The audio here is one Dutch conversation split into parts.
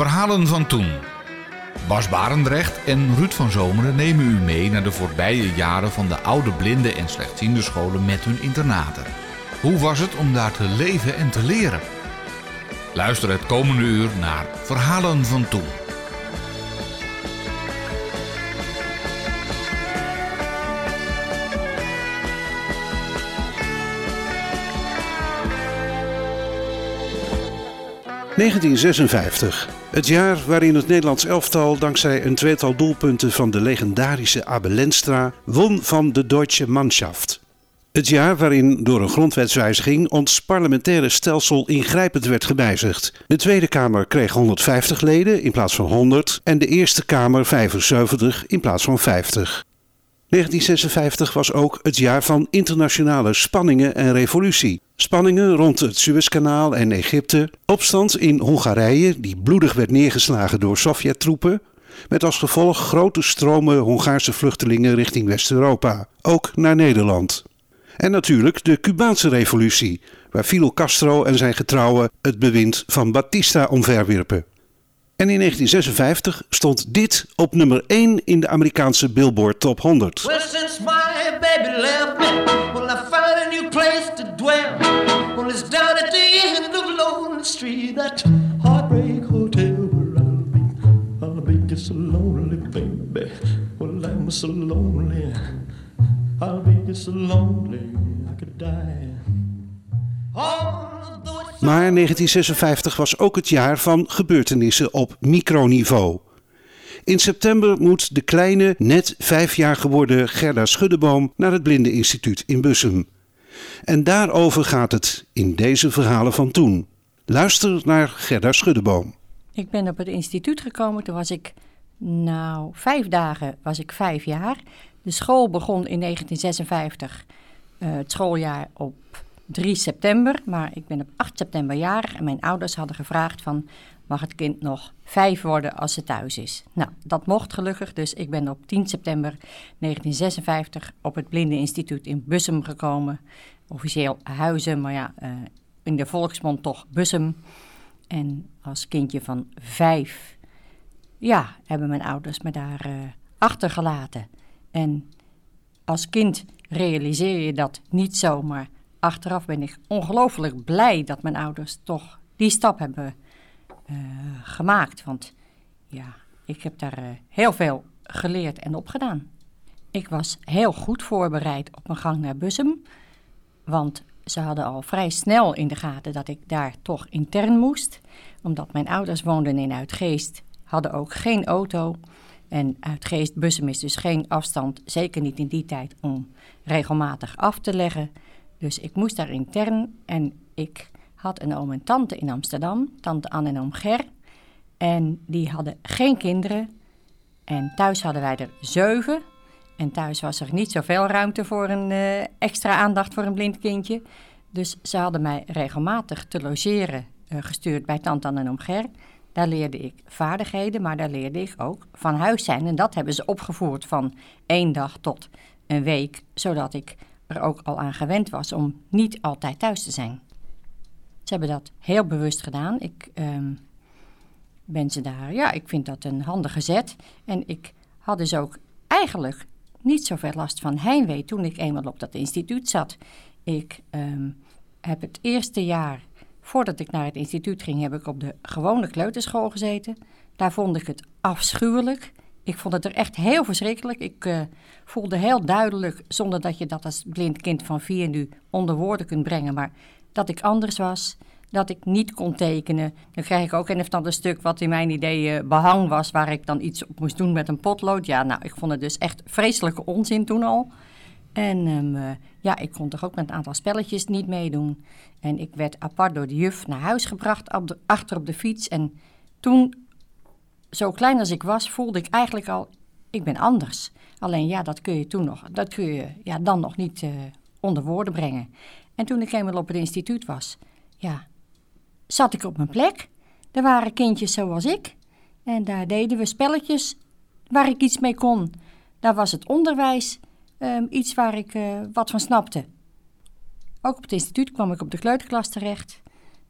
Verhalen van toen. Bas Barendrecht en Ruud van Zomeren nemen u mee naar de voorbije jaren van de oude blinde en slechtziende scholen met hun internaten. Hoe was het om daar te leven en te leren? Luister het komende uur naar Verhalen van toen. ...1956. Het jaar waarin het Nederlands elftal dankzij een tweetal doelpunten van de legendarische Abel Lenstra won van de Deutsche Mannschaft. Het jaar waarin door een grondwetswijziging ons parlementaire stelsel ingrijpend werd gebijzigd. De Tweede Kamer kreeg 150 leden in plaats van 100 en de Eerste Kamer 75 in plaats van 50. 1956 was ook het jaar van internationale spanningen en revolutie. Spanningen rond het Suezkanaal en Egypte, opstand in Hongarije die bloedig werd neergeslagen door Sovjettroepen, met als gevolg grote stromen Hongaarse vluchtelingen richting West-Europa, ook naar Nederland. En natuurlijk de Cubaanse revolutie, waar Fidel Castro en zijn getrouwen het bewind van Batista omverwierpen. En in 1956 stond dit op nummer 1 in de Amerikaanse Billboard Top 100. Maar 1956 was ook het jaar van gebeurtenissen op microniveau. In september moet de kleine, net vijf jaar geworden Gerda Schuddeboom naar het Blindeninstituut in Bussum. En daarover gaat het in deze verhalen van toen. Luister naar Gerda Schuddeboom. Ik ben op het instituut gekomen, toen was ik, nou, vijf dagen was ik vijf jaar. De school begon in 1956, eh, het schooljaar op 3 september, maar ik ben op 8 september jarig en mijn ouders hadden gevraagd van, mag het kind nog vijf worden als ze thuis is? Nou, dat mocht gelukkig, dus ik ben op 10 september 1956 op het Blindeninstituut in Bussum gekomen. Officieel Huizen, maar ja, eh, in de volksmond toch Bussum. En als kindje van vijf, ja, hebben mijn ouders me daar eh, achtergelaten. En als kind realiseer je dat niet zo, maar achteraf ben ik ongelooflijk blij dat mijn ouders toch die stap hebben eh, gemaakt. Want ja, ik heb daar eh, heel veel geleerd en opgedaan. Ik was heel goed voorbereid op mijn gang naar Bussum, want ze hadden al vrij snel in de gaten dat ik daar toch intern moest. Omdat mijn ouders woonden in Uitgeest, hadden ook geen auto. En Uitgeest, Bussum is dus geen afstand, zeker niet in die tijd, om regelmatig af te leggen. Dus ik moest daar intern en ik had een oom en tante in Amsterdam, tante Anne en oom Ger. En die hadden geen kinderen. En thuis hadden wij er zeven. En thuis was er niet zoveel ruimte voor een eh, extra aandacht voor een blind kindje. Dus ze hadden mij regelmatig te logeren eh, gestuurd bij tante Anne en oom Ger. Daar leerde ik vaardigheden, maar daar leerde ik ook van huis zijn. En dat hebben ze opgevoerd van één dag tot een week, zodat ik er ook al aan gewend was om niet altijd thuis te zijn. Ze hebben dat heel bewust gedaan. Ik ehm, ben ze daar, ja, ik vind dat een handige zet. En ik had dus ook eigenlijk niet zoveel last van heimwee toen ik eenmaal op dat instituut zat. Ik ehm, heb het eerste jaar, voordat ik naar het instituut ging, heb ik op de gewone kleuterschool gezeten. Daar vond ik het afschuwelijk. Ik vond het er echt heel verschrikkelijk. Ik eh, voelde heel duidelijk, zonder dat je dat als blind kind van vier nu onder woorden kunt brengen, maar dat ik anders was, dat ik niet kon tekenen. Dan kreeg ik ook een of ander stuk wat in mijn idee eh, behang was, waar ik dan iets op moest doen met een potlood. Ja, nou, ik vond het dus echt vreselijke onzin toen al. En ehm, eh, ja, ik kon toch ook met een aantal spelletjes niet meedoen. En ik werd apart door de juf naar huis gebracht, achter op de fiets. En toen, zo klein als ik was, voelde ik eigenlijk al, ik ben anders. Alleen ja, dat kun je toen nog, dat kun je ja, dan nog niet eh, onder woorden brengen. En toen ik eenmaal op het instituut was, ja, zat ik op mijn plek. Er waren kindjes zoals ik. En daar deden we spelletjes waar ik iets mee kon. Daar was het onderwijs ehm, iets waar ik eh, wat van snapte. Ook op het instituut kwam ik op de kleuterklas terecht.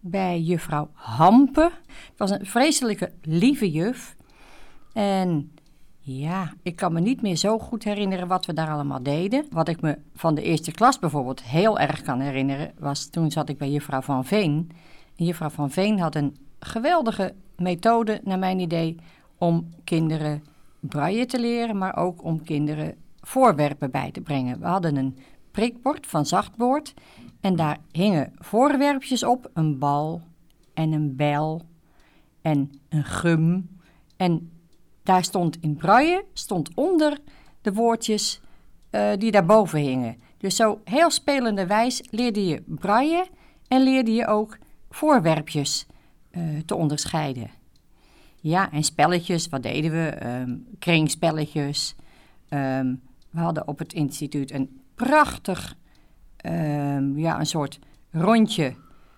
bij juffrouw Hampe. Het was een vreselijke lieve juf. En ja, ik kan me niet meer zo goed herinneren wat we daar allemaal deden. Wat ik me van de eerste klas bijvoorbeeld heel erg kan herinneren, was toen zat ik bij juffrouw Van Veen. En juffrouw Van Veen had een geweldige methode, naar mijn idee, om kinderen braille te leren, maar ook om kinderen voorwerpen bij te brengen. We hadden een prikbord van zachtboord en daar hingen voorwerpjes op, een bal en een bel en een gum. En daar stond in braille, stond onder de woordjes uh, die daarboven hingen. Dus zo heel spelende wijs leerde je braille en leerde je ook voorwerpjes uh, te onderscheiden. Ja, en spelletjes, wat deden we? Um, kringspelletjes. Um, we hadden op het instituut een prachtig, um, ja, een soort rondje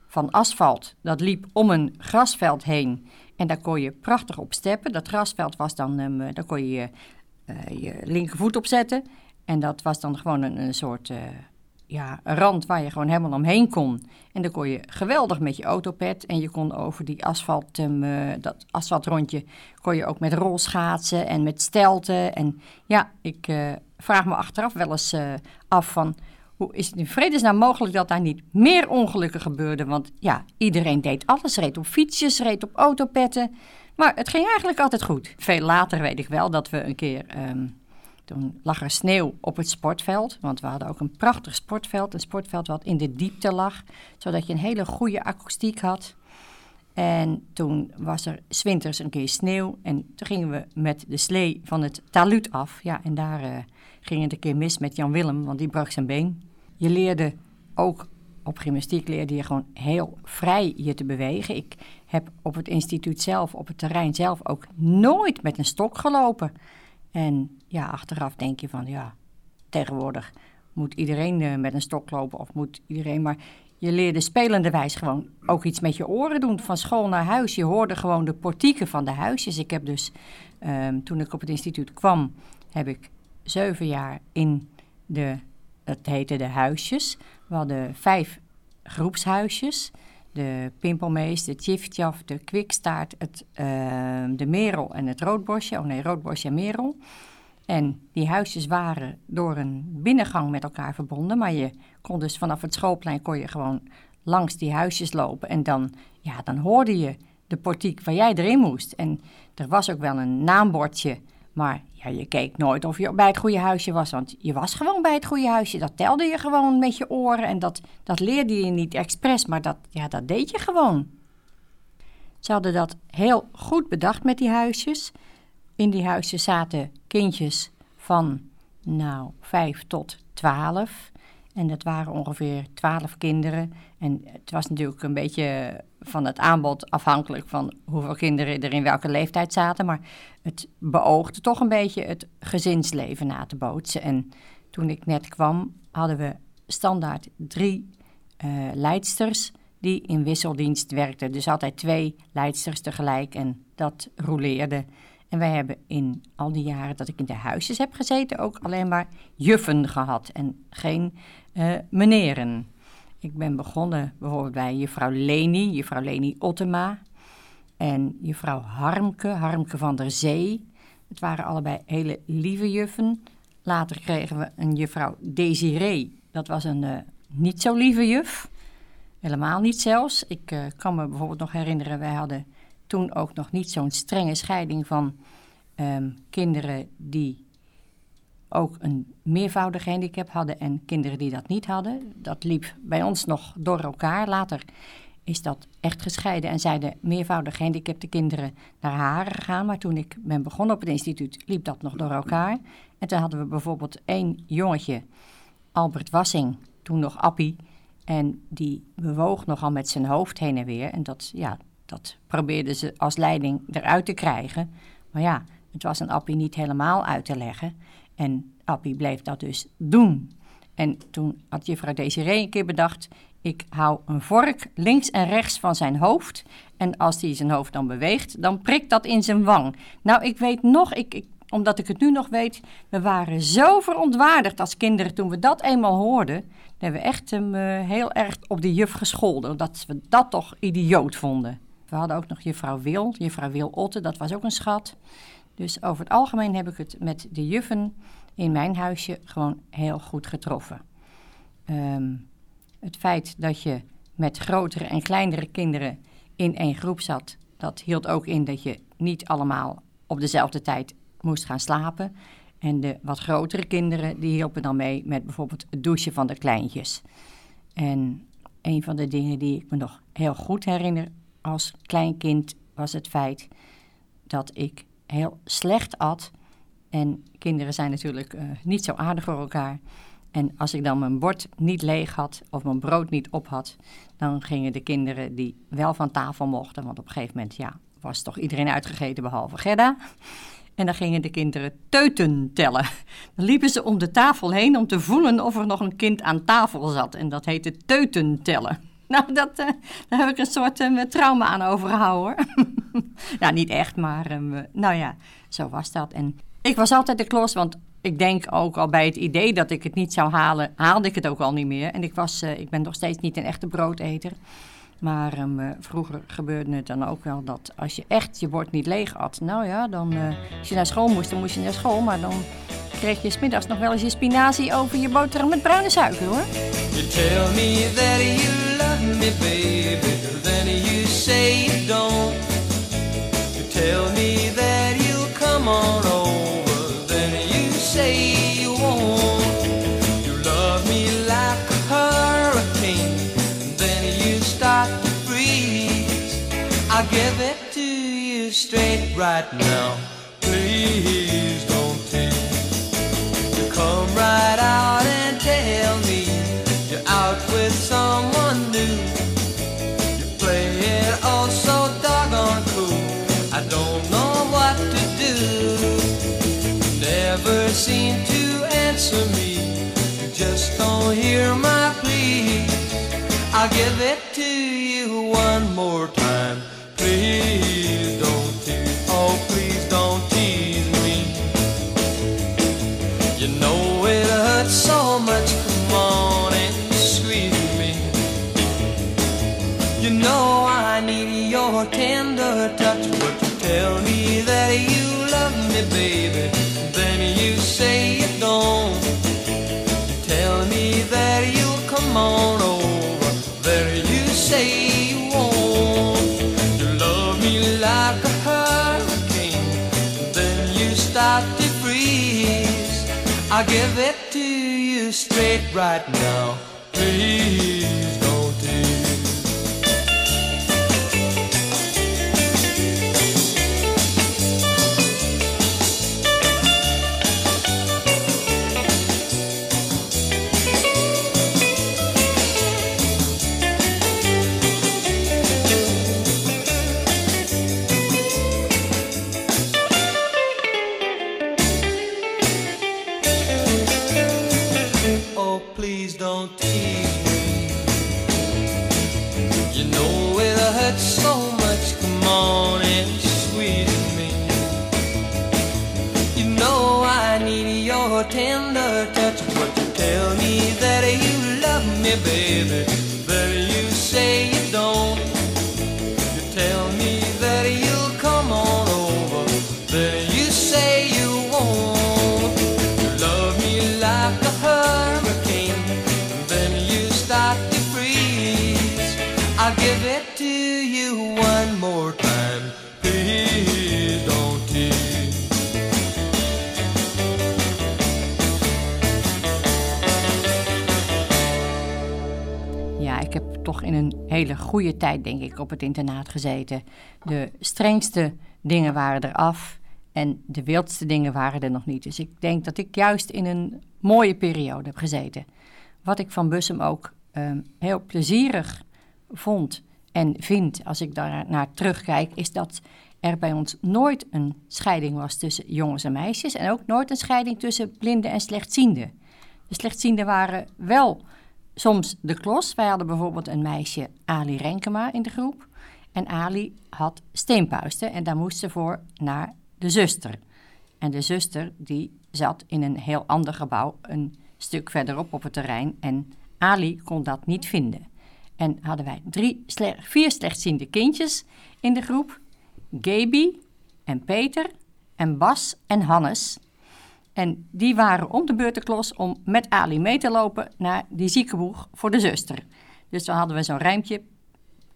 van asfalt. Dat liep om een grasveld heen. En daar kon je prachtig op steppen. Dat grasveld was dan, um, daar kon je uh, je linkervoet op zetten. En dat was dan gewoon een, een soort uh, ja, rand waar je gewoon helemaal omheen kon. En dan kon je geweldig met je autopad en je kon over die asfalt, um, uh, dat asfaltrondje, kon je ook met rolschaatsen en met stelten. En ja, ik vraag me achteraf wel eens uh, af van, hoe is het in vredesnaam mogelijk dat daar niet meer ongelukken gebeurden? Want ja, iedereen deed alles, reed op fietsjes, reed op autopetten. Maar het ging eigenlijk altijd goed. Veel later weet ik wel dat we een keer... Um, toen lag er sneeuw op het sportveld, want we hadden ook een prachtig sportveld. Een sportveld wat in de diepte lag, zodat je een hele goede akoestiek had. En toen was er zwinters een keer sneeuw en toen gingen we met de slee van het taluut af. Ja, en daar uh, ging het een keer mis met Jan Willem, want die brak zijn been. Je leerde ook, op gymnastiek leerde je gewoon heel vrij je te bewegen. Ik heb op het instituut zelf, op het terrein zelf ook nooit met een stok gelopen. En ja, achteraf denk je van ja, tegenwoordig moet iedereen uh, met een stok lopen of moet iedereen maar. Je leerde spelende wijs gewoon ook iets met je oren doen. Van school naar huis. Je hoorde gewoon de portieken van de huisjes. Ik heb dus, um, toen ik op het instituut kwam, heb ik zeven jaar in de, het heette de huisjes. We hadden vijf groepshuisjes. De Pimpelmees, de Tjiftjaf, de Kwikstaart, het, uh, de Merel en het Roodbosje. Oh nee, Roodbosje en Merel. En die huisjes waren door een binnengang met elkaar verbonden. Maar je kon dus vanaf het schoolplein kon je gewoon langs die huisjes lopen. En dan, ja, dan hoorde je de portiek waar jij erin moest. En er was ook wel een naambordje. Maar ja, je keek nooit of je bij het goede huisje was. Want je was gewoon bij het goede huisje. Dat telde je gewoon met je oren. En dat, dat leerde je niet expres. Maar dat, ja, dat deed je gewoon. Ze hadden dat heel goed bedacht met die huisjes. In die huisjes zaten kindjes van nou, 5 tot 12. En dat waren ongeveer 12 kinderen. En het was natuurlijk een beetje van het aanbod afhankelijk van hoeveel kinderen er in welke leeftijd zaten. Maar het beoogde toch een beetje het gezinsleven na te bootsen. En toen ik net kwam, hadden we standaard drie uh, leidsters die in wisseldienst werkten. Dus altijd twee leidsters tegelijk en dat roleerde. En wij hebben in al die jaren dat ik in de huisjes heb gezeten ook alleen maar juffen gehad en geen uh, meneren. Ik ben begonnen bijvoorbeeld bij juffrouw Leni, juffrouw Leni Ottema en juffrouw Harmke, Harmke van der Zee. Het waren allebei hele lieve juffen. Later kregen we een juffrouw Desiree. Dat was een uh, niet zo lieve juf. Helemaal niet zelfs. Ik uh, kan me bijvoorbeeld nog herinneren, wij hadden toen ook nog niet zo'n strenge scheiding van um, kinderen die ook een meervoudige handicap hadden en kinderen die dat niet hadden. Dat liep bij ons nog door elkaar. Later is dat echt gescheiden en zijn de meervoudig gehandicapte kinderen naar Haren gegaan. Maar toen ik ben begonnen op het instituut, liep dat nog door elkaar. En toen hadden we bijvoorbeeld één jongetje, Albert Wassing, toen nog Appie. En die bewoog nogal met zijn hoofd heen en weer. En dat, ja, dat probeerden ze als leiding eruit te krijgen. Maar ja, het was een Appie niet helemaal uit te leggen. En Appie bleef dat dus doen. En toen had juffrouw Desiree een keer bedacht... ik hou een vork links en rechts van zijn hoofd... en als hij zijn hoofd dan beweegt, dan prikt dat in zijn wang. Nou, ik weet nog, ik, omdat ik het nu nog weet, we waren zo verontwaardigd als kinderen toen we dat eenmaal hoorden. Dan hebben we echt um, heel erg op de juf gescholden, dat we dat toch idioot vonden. We hadden ook nog juffrouw Wil, juffrouw Wil Otte, dat was ook een schat. Dus over het algemeen heb ik het met de juffen in mijn huisje gewoon heel goed getroffen. Um, het feit dat je met grotere en kleinere kinderen in één groep zat, dat hield ook in dat je niet allemaal op dezelfde tijd moest gaan slapen. En de wat grotere kinderen, die hielpen dan mee met bijvoorbeeld het douchen van de kleintjes. En een van de dingen die ik me nog heel goed herinner als klein kind was het feit dat ik heel slecht at. En kinderen zijn natuurlijk uh, niet zo aardig voor elkaar. En als ik dan mijn bord niet leeg had of mijn brood niet op had, dan gingen de kinderen die wel van tafel mochten, want op een gegeven moment ja, was toch iedereen uitgegeten behalve Gerda. En dan gingen de kinderen teuten tellen. Dan liepen ze om de tafel heen om te voelen of er nog een kind aan tafel zat. En dat heette teuten tellen. Nou, dat, uh, daar heb ik een soort uh, trauma aan overgehouden hoor. nou, niet echt, maar uh, nou ja, zo was dat. En ik was altijd de klos, want ik denk ook al bij het idee dat ik het niet zou halen, haalde ik het ook al niet meer. En ik, was, ik ben nog steeds niet een echte broodeter. Maar um, vroeger gebeurde het dan ook wel dat als je echt je bord niet leeg at, nou ja, dan uh, als je naar school moest, dan moest je naar school. Maar dan kreeg je smiddags nog wel eens je spinazie over je boterham met bruine suiker hoor. You tell me that you love me baby, you say you don't. You tell me that you'll come on over, straight right now. Please don't tease. You come right out and tell me you're out with someone new. You play it all so doggone cool. I don't know what to do. Never seem to answer me. You just don't hear my plea. I'll give it to you one more time. I'll give it to you straight right now. Hele goede tijd, denk ik, op het internaat gezeten. De strengste dingen waren er af en de wildste dingen waren er nog niet. Dus ik denk dat ik juist in een mooie periode heb gezeten. Wat ik van Bussum ook ehm, heel plezierig vond en vind als ik daar naar terugkijk, is dat er bij ons nooit een scheiding was tussen jongens en meisjes en ook nooit een scheiding tussen blinden en slechtzienden. De slechtzienden waren wel soms de klos. Wij hadden bijvoorbeeld een meisje, Ali Renkema, in de groep. En Ali had steenpuisten en daar moest ze voor naar de zuster. En de zuster die zat in een heel ander gebouw, een stuk verderop op het terrein. En Ali kon dat niet vinden. En hadden wij drie, vier slechtziende kindjes in de groep. Gaby en Peter en Bas en Hannes. En die waren om de beurtenklos om met Ali mee te lopen naar die ziekenboeg voor de zuster. Dus dan hadden we zo'n rijmpje.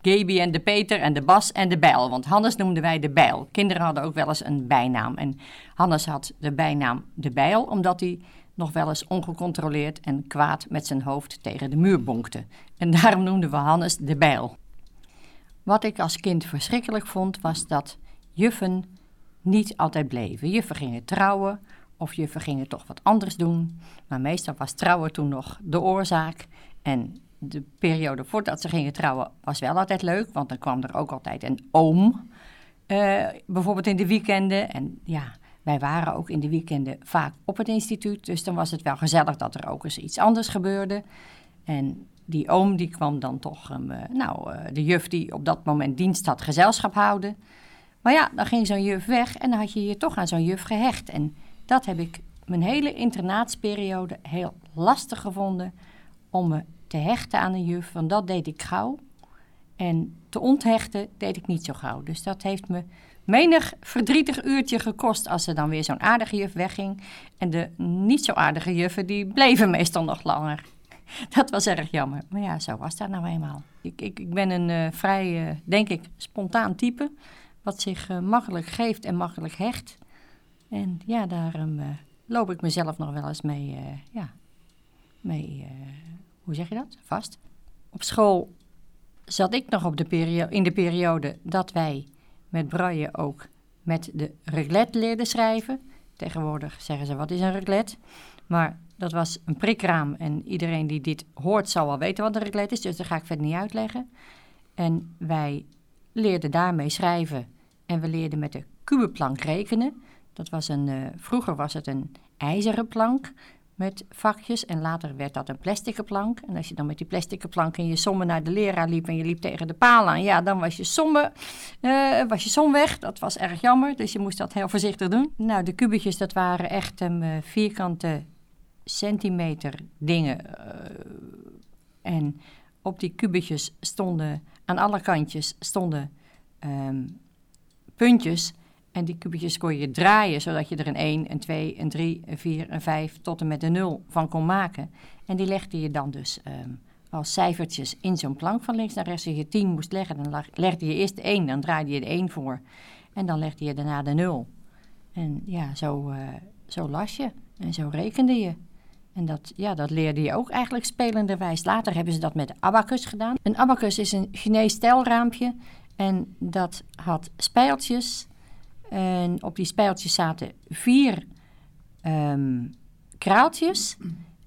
Gaby en de Peter en de Bas en de Bijl. Want Hannes noemden wij de Bijl. Kinderen hadden ook wel eens een bijnaam. En Hannes had de bijnaam de Bijl, omdat hij nog wel eens ongecontroleerd en kwaad met zijn hoofd tegen de muur bonkte. En daarom noemden we Hannes de Bijl. Wat ik als kind verschrikkelijk vond, was dat juffen niet altijd bleven. Juffen gingen trouwen of juffen gingen toch wat anders doen. Maar meestal was trouwen toen nog de oorzaak. En de periode voordat ze gingen trouwen was wel altijd leuk, want dan kwam er ook altijd een oom. Uh, bijvoorbeeld in de weekenden. En ja, wij waren ook in de weekenden vaak op het instituut. Dus dan was het wel gezellig dat er ook eens iets anders gebeurde. En die oom die kwam dan toch, um, nou, uh, de juf die op dat moment dienst had, gezelschap houden. Maar ja, dan ging zo'n juf weg en dan had je je toch aan zo'n juf gehecht. En dat heb ik mijn hele internaatsperiode heel lastig gevonden om me te hechten aan een juf. Want dat deed ik gauw. En te onthechten deed ik niet zo gauw. Dus dat heeft me menig verdrietig uurtje gekost als er dan weer zo'n aardige juf wegging. En de niet zo aardige juffen, die bleven meestal nog langer. Dat was erg jammer. Maar ja, zo was dat nou eenmaal. Ik, ik, ben een uh, vrij, uh, denk ik, spontaan type. Wat zich uh, makkelijk geeft en makkelijk hecht. En ja, daarom loop ik mezelf nog wel eens mee, ja, mee hoe zeg je dat? Vast. Op school zat ik nog op de in de periode dat wij met braille ook met de reglet leerden schrijven. Tegenwoordig zeggen ze, wat is een reglet? Maar dat was een prikraam en iedereen die dit hoort zal wel weten wat een reglet is, dus dat ga ik verder niet uitleggen. En wij leerden daarmee schrijven en we leerden met de kubeplank rekenen. Dat was een, uh, vroeger was het een ijzeren plank met vakjes en later werd dat een plastic plank. En als je dan met die plastic plank in je sommen naar de leraar liep en je liep tegen de paal aan, ja, dan was je somme, uh, was je som weg. Dat was erg jammer, dus je moest dat heel voorzichtig doen. Nou, de kubetjes, dat waren echt um, vierkante centimeter dingen. En op die kubetjes stonden, aan alle kantjes stonden um, puntjes en die kubetjes kon je draaien, zodat je er een 1, een 2, een 3, een 4, een 5 tot en met een 0 van kon maken. En die legde je dan dus um, als cijfertjes in zo'n plank van links naar rechts. Als je 10 moest leggen, dan legde je eerst de 1, dan draaide je de 1 voor. En dan legde je daarna de 0. En ja, zo, uh, zo las je en zo rekende je. En dat, ja, dat leerde je ook eigenlijk spelenderwijs. Later hebben ze dat met abacus gedaan. Een abacus is een Chinees stijlraampje. En dat had spijltjes en op die spijltjes zaten vier um, kraaltjes.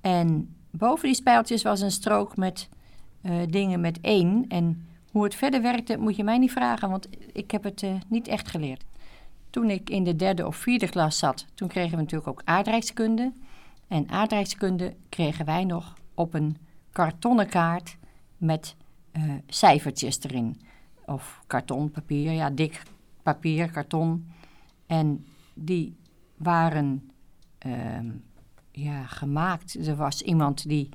En boven die spijltjes was een strook met uh, dingen met één. En hoe het verder werkte, moet je mij niet vragen, want ik heb het uh, niet echt geleerd. Toen ik in de derde of vierde klas zat, toen kregen we natuurlijk ook aardrijkskunde. En aardrijkskunde kregen wij nog op een kartonnen kaart met uh, cijfertjes erin. Of kartonpapier, ja, dik papier, karton. En die waren uh, ja, gemaakt. Er was iemand die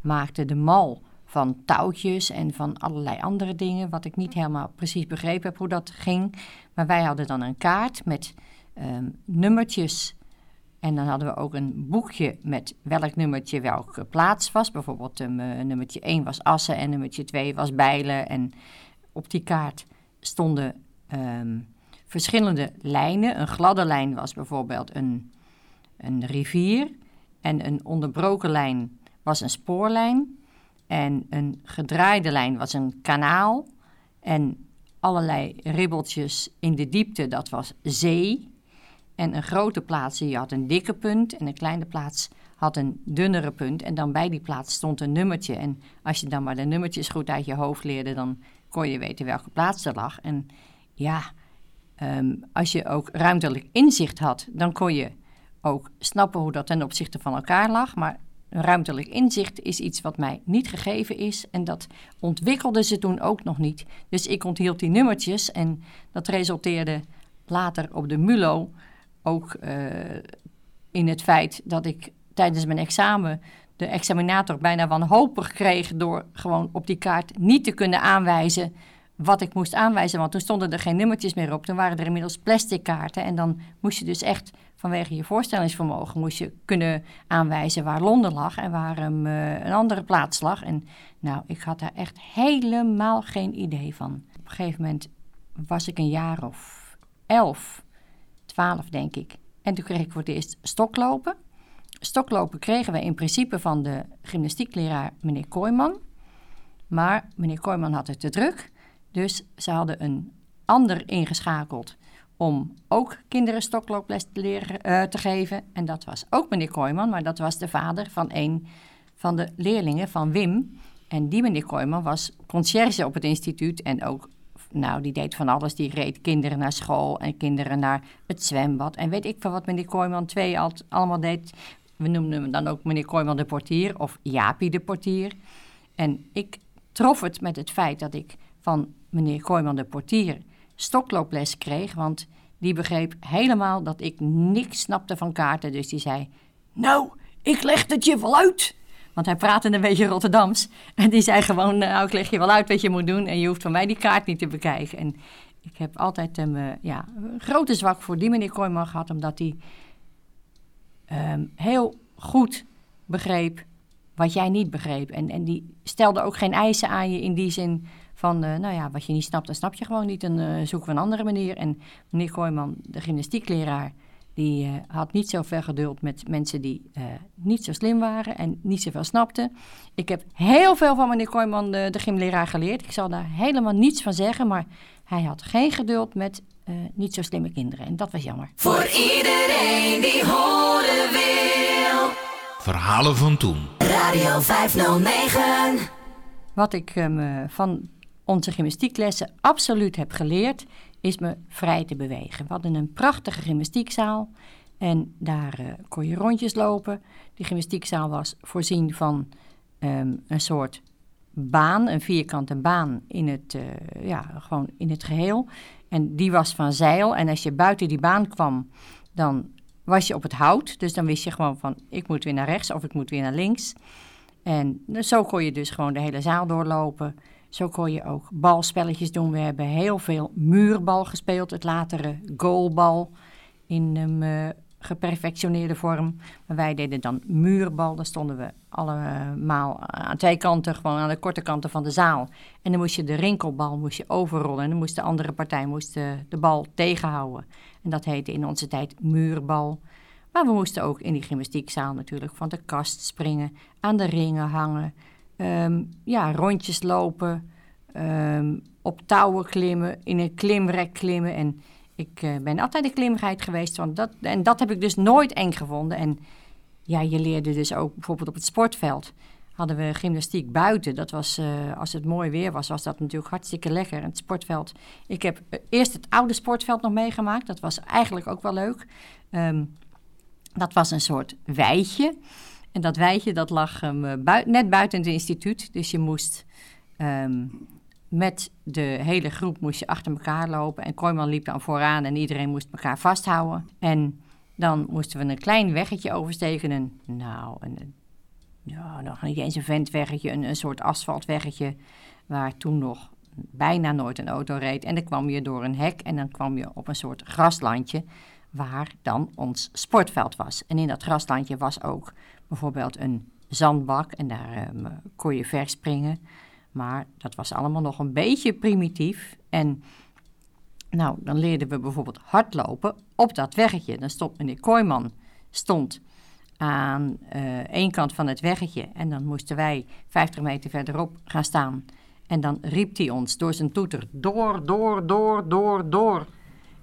maakte de mal van touwtjes en van allerlei andere dingen, wat ik niet helemaal precies begrepen heb hoe dat ging. Maar wij hadden dan een kaart met um, nummertjes. En dan hadden we ook een boekje met welk nummertje welke plaats was. Bijvoorbeeld um, nummertje 1 was Assen en nummertje 2 was Bijlen. En op die kaart stonden um, verschillende lijnen. Een gladde lijn was bijvoorbeeld een, een rivier. En een onderbroken lijn was een spoorlijn. En een gedraaide lijn was een kanaal. En allerlei ribbeltjes in de diepte, dat was zee. En een grote plaats, je had een dikke punt. En een kleine plaats had een dunnere punt. En dan bij die plaats stond een nummertje. En als je dan maar de nummertjes goed uit je hoofd leerde, dan kon je weten welke plaats er lag. En ja, Um, als je ook ruimtelijk inzicht had, dan kon je ook snappen hoe dat ten opzichte van elkaar lag. Maar ruimtelijk inzicht is iets wat mij niet gegeven is. En dat ontwikkelden ze toen ook nog niet. Dus ik onthield die nummertjes en dat resulteerde later op de MULO ook eh, in het feit dat ik tijdens mijn examen de examinator bijna wanhopig kreeg door gewoon op die kaart niet te kunnen aanwijzen wat ik moest aanwijzen. Want toen stonden er geen nummertjes meer op. Toen waren er inmiddels plastic kaarten. En dan moest je dus echt vanwege je voorstellingsvermogen moest je kunnen aanwijzen waar Londen lag en waar um, een andere plaats lag. En nou, ik had daar echt helemaal geen idee van. Op een gegeven moment was ik een jaar of elf, twaalf denk ik. En toen kreeg ik voor het eerst stoklopen. Stoklopen kregen we in principe van de gymnastiekleraar meneer Kooiman. Maar meneer Kooiman had het te druk. Dus ze hadden een ander ingeschakeld om ook kinderen stoklooples te, leren, uh, te geven. En dat was ook meneer Kooiman, maar dat was de vader van een van de leerlingen van Wim. En die meneer Kooiman was conciërge op het instituut en ook, nou, die deed van alles. Die reed kinderen naar school en kinderen naar het zwembad. En weet ik van wat meneer Kooiman twee al, allemaal deed. We noemden hem dan ook meneer Kooiman de portier of Jaapie de portier. En ik trof het met het feit dat ik van meneer Kooiman de portier stoklooples kreeg, want die begreep helemaal dat ik niks snapte van kaarten. Dus die zei, nou, ik leg het je wel uit. Want hij praatte een beetje Rotterdams. En die zei gewoon, nou, ik leg je wel uit wat je moet doen. En je hoeft van mij die kaart niet te bekijken. En ik heb altijd een, uh, ja, een grote zwak voor die meneer Kooiman gehad. Omdat hij um, heel goed begreep wat jij niet begreep. En, en die stelde ook geen eisen aan je in die zin van, uh, nou ja, wat je niet snapt, dan snap je gewoon niet. En uh, zoeken we een andere manier. En meneer Kooijman, de gymnastiekleraar, die uh, had niet zoveel geduld met mensen die niet zo slim waren en niet zoveel snapten. Ik heb heel veel van meneer Kooijman, de, de gymleraar, geleerd. Ik zal daar helemaal niets van zeggen, maar hij had geen geduld met niet zo slimme kinderen. En dat was jammer. Voor iedereen die horen wil. Verhalen van toen. Radio 509. Wat ik um, van onze gymnastieklessen absoluut heb geleerd, is me vrij te bewegen. We hadden een prachtige gymnastiekzaal en daar uh, kon je rondjes lopen. Die gymnastiekzaal was voorzien van um, een soort baan, een vierkante baan in het, uh, ja, gewoon in het geheel. En die was van zeil. En als je buiten die baan kwam, dan was je op het hout. Dus dan wist je gewoon van, ik moet weer naar rechts of ik moet weer naar links. En zo kon je dus gewoon de hele zaal doorlopen. Zo kon je ook balspelletjes doen. We hebben heel veel muurbal gespeeld, het latere goalbal in een uh, geperfectioneerde vorm. Maar wij deden dan muurbal. Dan stonden we allemaal aan twee kanten, gewoon aan de korte kanten van de zaal. En dan moest je de rinkelbal moest je overrollen. En dan moest de andere partij moest de, de bal tegenhouden. En dat heette in onze tijd muurbal. Maar we moesten ook in die gymnastiekzaal natuurlijk van de kast springen, aan de ringen hangen, um, ja, rondjes lopen, um, op touwen klimmen, in een klimrek klimmen. En ik uh, ben altijd de klimgeit geweest, want dat, en dat heb ik dus nooit eng gevonden. En ja, je leerde dus ook bijvoorbeeld op het sportveld. Hadden we gymnastiek buiten. Dat was, uh, als het mooi weer was, was dat natuurlijk hartstikke lekker. En het sportveld. Ik heb uh, eerst het oude sportveld nog meegemaakt. Dat was eigenlijk ook wel leuk. Um, dat was een soort weidje. En dat weidje dat lag bui net buiten het instituut. Dus je moest um, met de hele groep moest je achter elkaar lopen. En Kooiman liep dan vooraan en iedereen moest elkaar vasthouden. En dan moesten we een klein weggetje oversteken. Nou, een, ja, nog niet eens een ventweggetje, een soort asfaltweggetje. Waar toen nog bijna nooit een auto reed. En dan kwam je door een hek en dan kwam je op een soort graslandje waar dan ons sportveld was. En in dat graslandje was ook bijvoorbeeld een zandbak en daar um, kon je verspringen. Maar dat was allemaal nog een beetje primitief. En nou, dan leerden we bijvoorbeeld hardlopen op dat weggetje. Dan stond meneer Kooiman stond aan uh, één kant van het weggetje. En dan moesten wij 50 meter verderop gaan staan. En dan riep hij ons door zijn toeter: door, door, door, door, door.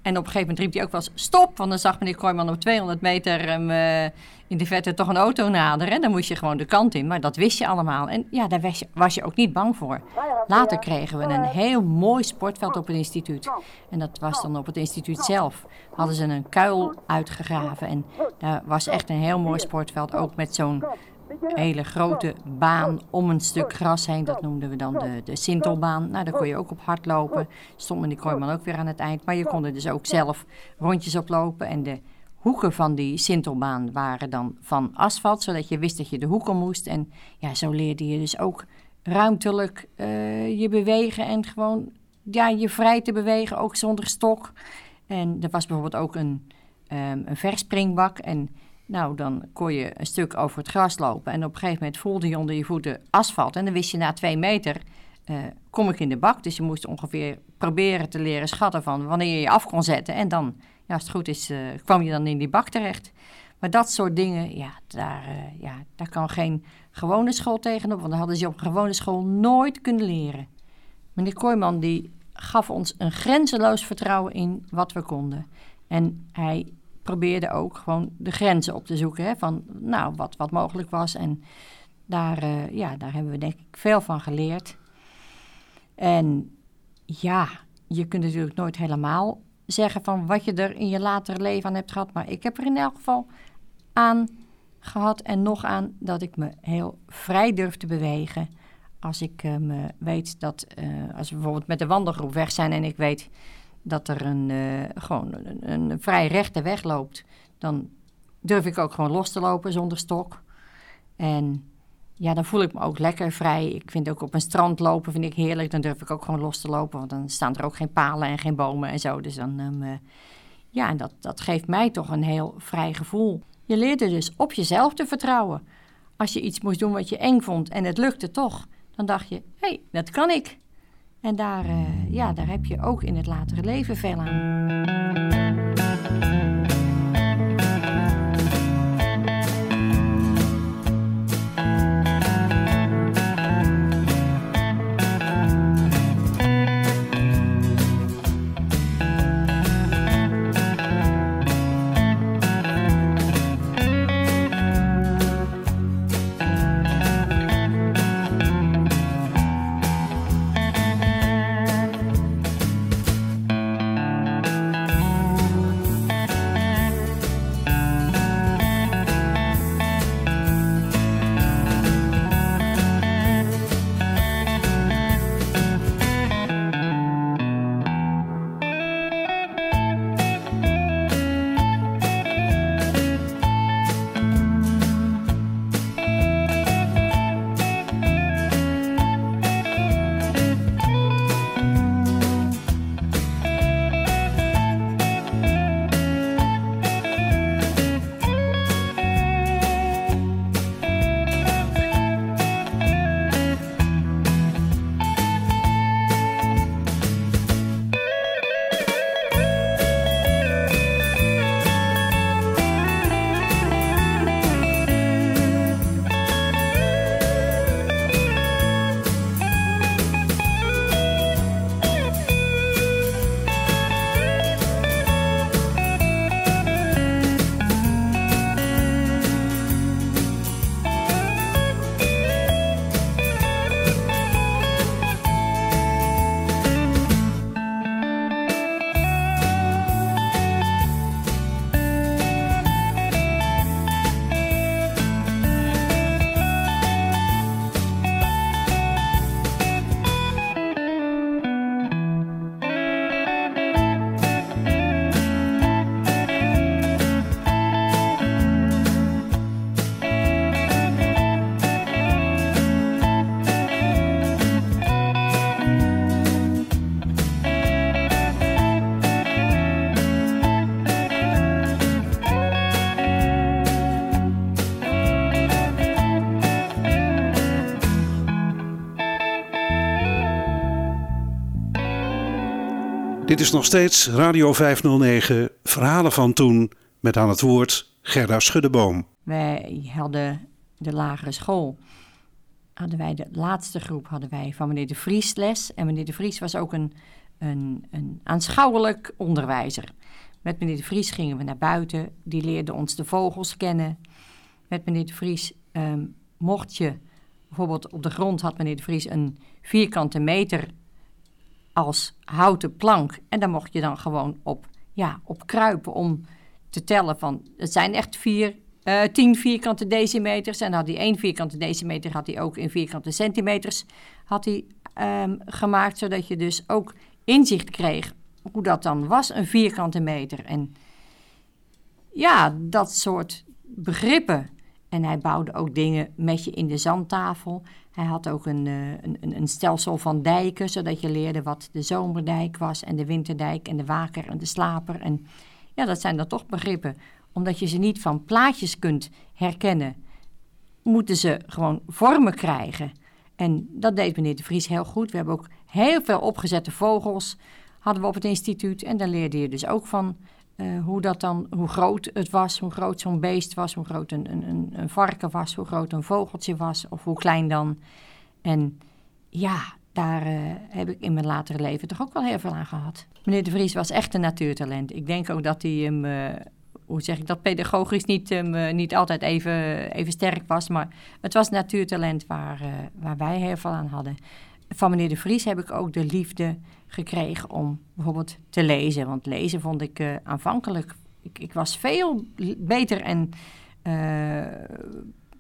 En op een gegeven moment riep hij ook wel eens stop. Want dan zag meneer Kooijman op 200 meter um, uh, in de verte toch een auto naderen. En dan moest je gewoon de kant in. Maar dat wist je allemaal. En ja, daar was je, was je ook niet bang voor. Later kregen we een heel mooi sportveld op het instituut. En dat was dan op het instituut zelf. Hadden ze een kuil uitgegraven. En daar was echt een heel mooi sportveld. Ook met zo'n hele grote baan om een stuk gras heen. Dat noemden we dan de, de Sintelbaan. Nou, daar kon je ook op hard lopen. Stond meneer Kooijman ook weer aan het eind. Maar je kon er dus ook zelf rondjes oplopen. En de hoeken van die sintelbaan waren dan van asfalt, zodat je wist dat je de hoeken moest. En ja, zo leerde je dus ook ruimtelijk eh, je bewegen en gewoon ja, je vrij te bewegen, ook zonder stok. En er was bijvoorbeeld ook een, um, een verspringbak. En nou, dan kon je een stuk over het gras lopen. En op een gegeven moment voelde je onder je voeten asfalt. En dan wist je na twee meter, uh, kom ik in de bak. Dus je moest ongeveer proberen te leren schatten van wanneer je je af kon zetten. En dan, ja, als het goed is, uh, kwam je dan in die bak terecht. Maar dat soort dingen, ja daar, uh, ja, daar kan geen gewone school tegenop. Want dan hadden ze op een gewone school nooit kunnen leren. Meneer Kooijman die gaf ons een grenzeloos vertrouwen in wat we konden. En hij probeerde ook gewoon de grenzen op te zoeken. Hè, van nou, wat, wat mogelijk was. En daar, uh, ja, daar hebben we denk ik veel van geleerd. En ja, je kunt natuurlijk nooit helemaal zeggen van wat je er in je latere leven aan hebt gehad. Maar ik heb er in elk geval aan gehad en nog aan dat ik me heel vrij durf te bewegen. Als ik um, weet dat, uh, als we bijvoorbeeld met de wandelgroep weg zijn en ik weet dat er een, uh, gewoon een, een, vrij rechte weg loopt, dan durf ik ook gewoon los te lopen zonder stok. En ja, dan voel ik me ook lekker vrij. Ik vind ook op een strand lopen vind ik heerlijk. Dan durf ik ook gewoon los te lopen, want dan staan er ook geen palen en geen bomen en zo. Dus dan, um, uh, ja, en dat, dat geeft mij toch een heel vrij gevoel. Je leerde dus op jezelf te vertrouwen. Als je iets moest doen wat je eng vond en het lukte toch, dan dacht je, hé, hey, dat kan ik. En daar, uh, ja, daar heb je ook in het latere leven veel aan. Dit is nog steeds Radio 509, Verhalen van Toen, met aan het woord Gerda Schuddeboom. Wij hadden de lagere school, hadden wij de laatste groep hadden wij van meneer De Vries les. En meneer De Vries was ook een, een, een aanschouwelijk onderwijzer. Met meneer De Vries gingen we naar buiten, die leerde ons de vogels kennen. Met meneer De Vries um, mocht je, bijvoorbeeld op de grond had meneer De Vries een vierkante meter als houten plank. En daar mocht je dan gewoon op, ja, op kruipen om te tellen van... Het zijn echt vier, uh, tien vierkante decimeters. En had die één vierkante decimeter had hij ook in vierkante centimeters had hij, um, gemaakt. Zodat je dus ook inzicht kreeg hoe dat dan was, een vierkante meter. En ja, dat soort begrippen. En hij bouwde ook dingen met je in de zandtafel. Hij had ook een, uh, een, een, stelsel van dijken, zodat je leerde wat de zomerdijk was en de winterdijk en de waker en de slaper. En ja, dat zijn dan toch begrippen. Omdat je ze niet van plaatjes kunt herkennen, moeten ze gewoon vormen krijgen. En dat deed meneer de Vries heel goed. We hebben ook heel veel opgezette vogels hadden we op het instituut. En daar leerde je dus ook van uh, hoe, dat dan, hoe groot het was, hoe groot zo'n beest was, hoe groot een, een, een varken was, hoe groot een vogeltje was of hoe klein dan. En ja, daar uh, heb ik in mijn latere leven toch ook wel heel veel aan gehad. Meneer de Vries was echt een natuurtalent. Ik denk ook dat hij hem, uh, hoe zeg ik dat, pedagogisch niet, um, niet altijd even, even sterk was. Maar het was natuurtalent waar, waar wij heel veel aan hadden. Van meneer de Vries heb ik ook de liefde gekregen om bijvoorbeeld te lezen. Want lezen vond ik uh, aanvankelijk. Ik, ik, was veel beter en uh,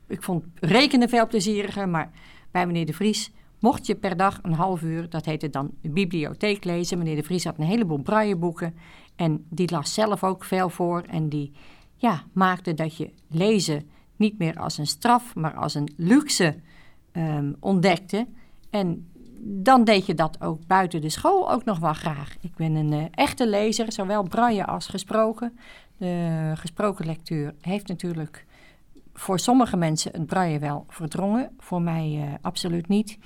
ik vond rekenen veel plezieriger. Maar bij meneer De Vries mocht je per dag een half uur, dat heette dan bibliotheek lezen. Meneer De Vries had een heleboel brailleboeken en die las zelf ook veel voor. En die ja, maakte dat je lezen niet meer als een straf, maar als een luxe um, ontdekte. En dan deed je dat ook buiten de school ook nog wel graag. Ik ben een uh, echte lezer, zowel braille als gesproken. De gesproken lectuur heeft natuurlijk voor sommige mensen het braille wel verdrongen. Voor mij uh, absoluut niet.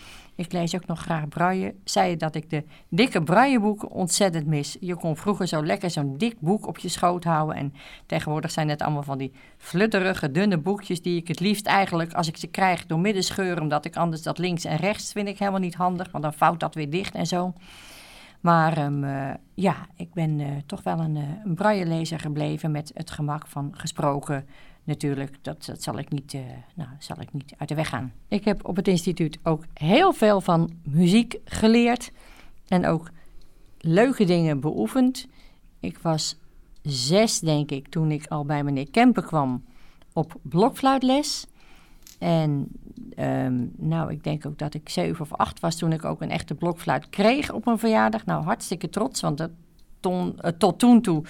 Ik lees ook nog graag braille. Zei dat ik de dikke brailleboeken ontzettend mis. Je kon vroeger zo lekker zo'n dik boek op je schoot houden. En tegenwoordig zijn het allemaal van die flutterige, dunne boekjes... die ik het liefst eigenlijk, als ik ze krijg, door midden scheur... omdat ik anders dat links en rechts vind ik helemaal niet handig. Want dan vouwt dat weer dicht en zo. Maar um, uh, ja, ik ben uh, toch wel een, uh, een gebleven... met het gemak van gesproken natuurlijk, dat, dat zal, ik niet, uh, nou, zal ik niet uit de weg gaan. Ik heb op het instituut ook heel veel van muziek geleerd en ook leuke dingen beoefend. Ik was zes, denk ik, toen ik al bij meneer Kemper kwam op blokfluitles. En um, nou, ik denk ook dat ik zeven of acht was toen ik ook een echte blokfluit kreeg op mijn verjaardag. Nou, hartstikke trots, want dat ton, uh, tot toen toe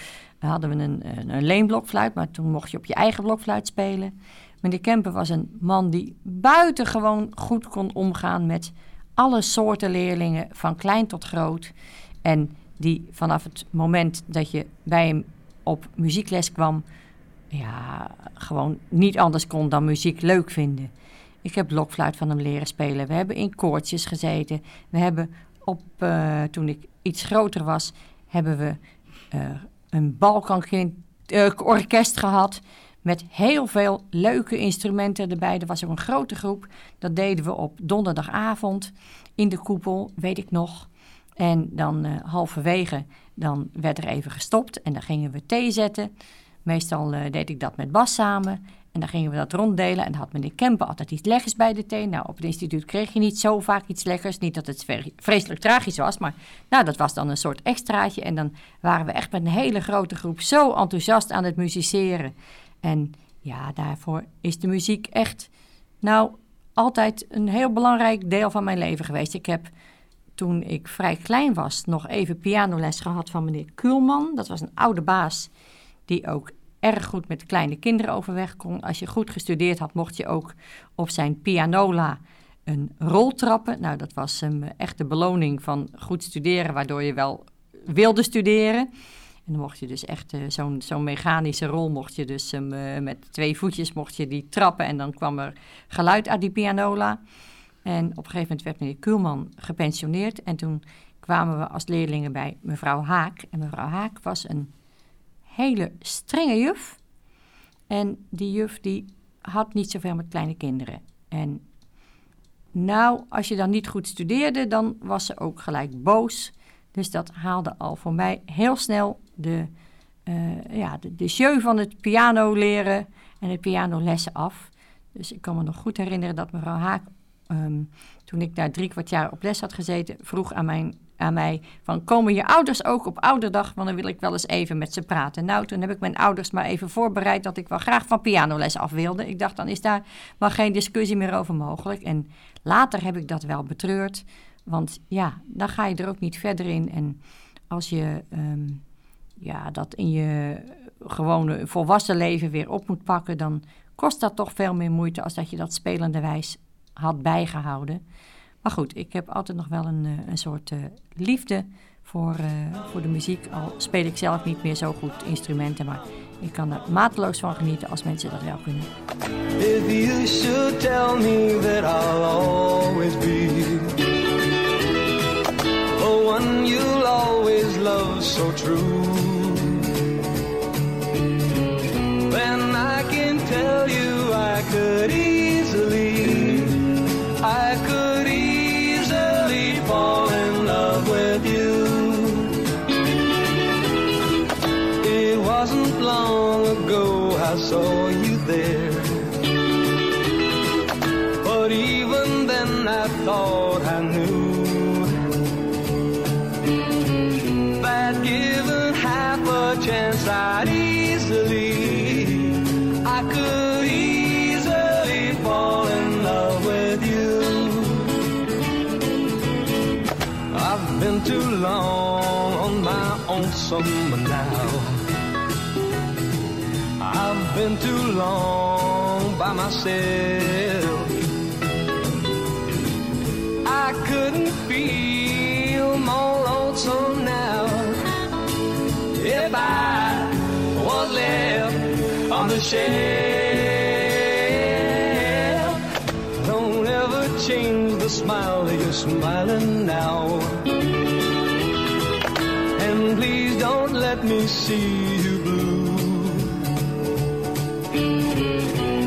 hadden we een, een, een leenblokfluit, maar toen mocht je op je eigen blokfluit spelen. Meneer Kemper was een man die buitengewoon goed kon omgaan met alle soorten leerlingen, van klein tot groot. En die vanaf het moment dat je bij hem op muziekles kwam, ja, gewoon niet anders kon dan muziek leuk vinden. Ik heb blokfluit van hem leren spelen. We hebben in koortjes gezeten. We hebben op, uh, toen ik iets groter was, hebben we uh, een Balkan-orkest gehad. Met heel veel leuke instrumenten erbij. Er was ook een grote groep. Dat deden we op donderdagavond in de koepel, weet ik nog. En dan uh, halverwege, dan werd er even gestopt en dan gingen we thee zetten. Meestal uh, deed ik dat met Bas samen. En dan gingen we dat ronddelen. En dan had meneer Kemper altijd iets lekkers bij de thee. Nou, op het instituut kreeg je niet zo vaak iets lekkers. Niet dat het vreselijk tragisch was, maar nou, dat was dan een soort extraatje. En dan waren we echt met een hele grote groep zo enthousiast aan het musiceren. En ja, daarvoor is de muziek echt, nou, altijd een heel belangrijk deel van mijn leven geweest. Ik heb toen ik vrij klein was nog even pianoles gehad van meneer Kuhlman. Dat was een oude baas die ook erg goed met kleine kinderen overweg kon. Als je goed gestudeerd had, mocht je ook op zijn pianola een rol trappen. Nou, dat was hem echt de beloning van goed studeren, waardoor je wel wilde studeren. En dan mocht je dus echt uh, zo'n zo'n mechanische rol, mocht je dus uh, met twee voetjes mocht je die trappen en dan kwam er geluid uit die pianola. En op een gegeven moment werd meneer Kuhlman gepensioneerd en toen kwamen we als leerlingen bij mevrouw Haak. En mevrouw Haak was een hele strenge juf. En die juf die had niet zoveel met kleine kinderen. En nou, als je dan niet goed studeerde, dan was ze ook gelijk boos. Dus dat haalde al voor mij heel snel de, uh, ja, de, de jeu van het piano leren en het pianolessen af. Dus ik kan me nog goed herinneren dat mevrouw Haak, um, toen ik daar drie kwart jaar op les had gezeten, vroeg aan mijn aan mij van komen je ouders ook op ouderdag, want dan wil ik wel eens even met ze praten. Nou, toen heb ik mijn ouders maar even voorbereid dat ik wel graag van pianoles af wilde. Ik dacht dan is daar maar geen discussie meer over mogelijk. En later heb ik dat wel betreurd, want ja, dan ga je er ook niet verder in. En als je um, ja, dat in je gewone volwassen leven weer op moet pakken, dan kost dat toch veel meer moeite als dat je dat spelenderwijs had bijgehouden. Maar goed, ik heb altijd nog wel een, eh, een soort uh, liefde voor, uh, voor de muziek. Al speel ik zelf niet meer zo goed instrumenten, maar ik kan er mateloos van genieten als mensen dat wel kunnen. If you should tell me that I'll always be the one you'll always love so true. Summer now. I've been too long by myself. I couldn't feel more lonesome now if I was left on the shelf. Don't ever change the smile let me see you blue.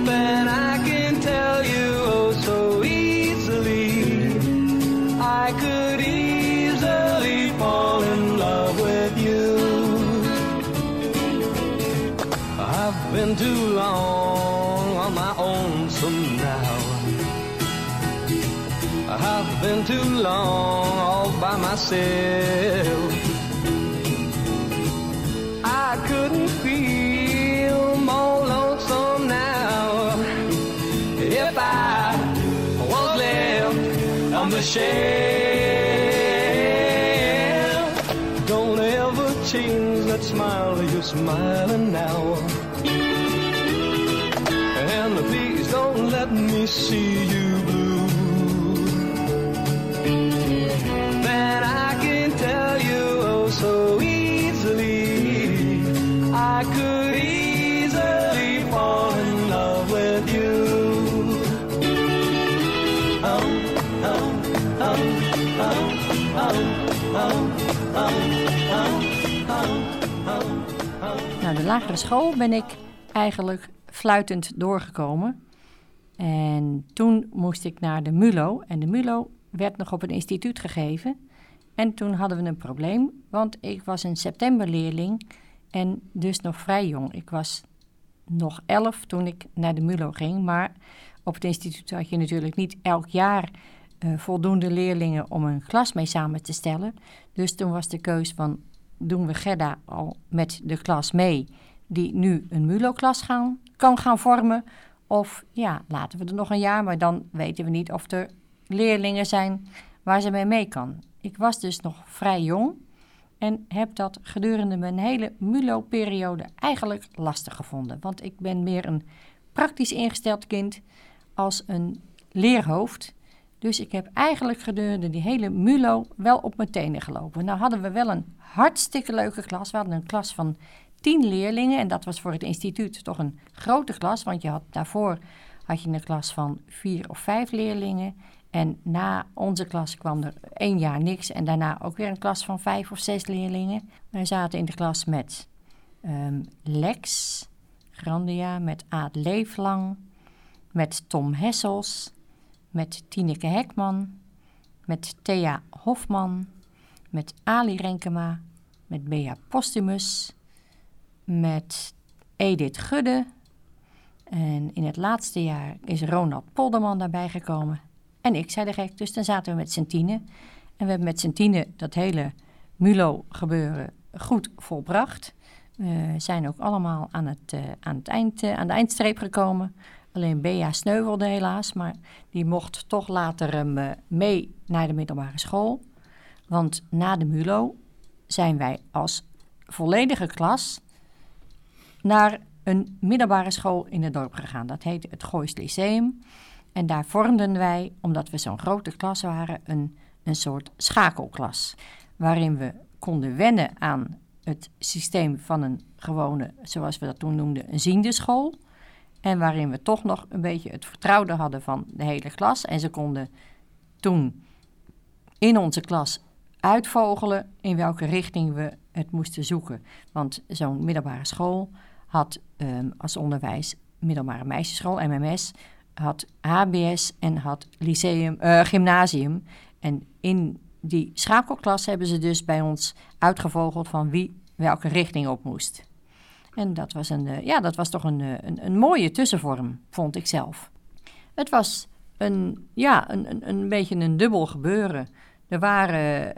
Then I can tell you oh so easily. I could easily fall in love with you. I've been too long on my own some now. I've been too long all by myself. Shelf. Don't ever change that smile you're smiling now. And please don't let me see you lagere school ben ik eigenlijk fluitend doorgekomen. En toen moest ik naar de MULO. En de MULO werd nog op een instituut gegeven. En toen hadden we een probleem, want ik was een septemberleerling en dus nog vrij jong. Ik was nog elf toen ik naar de MULO ging, maar op het instituut had je natuurlijk niet elk jaar eh, voldoende leerlingen om een klas mee samen te stellen. Dus toen was de keus van, doen we Gerda al met de klas mee die nu een MULO-klas gaan, kan gaan vormen? Of ja, laten we er nog een jaar, maar dan weten we niet of er leerlingen zijn waar ze mee mee kan. Ik was dus nog vrij jong en heb dat gedurende mijn hele MULO-periode eigenlijk lastig gevonden. Want ik ben meer een praktisch ingesteld kind als een leerhoofd. Dus ik heb eigenlijk gedurende die hele MULO wel op mijn tenen gelopen. Nou hadden we wel een hartstikke leuke klas. We hadden een klas van tien leerlingen en dat was voor het instituut toch een grote klas. Want je had daarvoor had je een klas van vier of vijf leerlingen. En na onze klas kwam er één jaar niks en daarna ook weer een klas van vijf of zes leerlingen. Wij zaten in de klas met ehm, Lex, Grandia, met Aad Leeflang, met Tom Hessels, met Tineke Hekman, met Thea Hofman, met Ali Renkema, met Bea Postumus, met Edith Gudde. En in het laatste jaar is Ronald Polderman daarbij gekomen. En ik zei de gek, dus dan zaten we met z'n tienen. En we hebben met z'n tienen dat hele MULO-gebeuren goed volbracht. We zijn ook allemaal aan, het, uh, aan, het eind, uh, aan de eindstreep gekomen. Alleen Bea sneuvelde helaas, maar die mocht toch later uh, mee naar de middelbare school. Want na de MULO zijn wij als volledige klas naar een middelbare school in het dorp gegaan. Dat heette het Goois Lyceum. En daar vormden wij, omdat we zo'n grote klas waren, een, een soort schakelklas. Waarin we konden wennen aan het systeem van een gewone, zoals we dat toen noemden, een ziende school. En waarin we toch nog een beetje het vertrouwde hadden van de hele klas. En ze konden toen in onze klas uitvogelen in welke richting we het moesten zoeken. Want zo'n middelbare school had ehm, als onderwijs middelbare meisjesschool, MMS, had HBS en had lyceum, eh, gymnasium. En in die schakelklas hebben ze dus bij ons uitgevogeld van wie welke richting op moest. En dat was, een, eh, ja, dat was toch een, eh, een, een mooie tussenvorm, vond ik zelf. Het was een, ja, een, een, een beetje een dubbel gebeuren. Er waren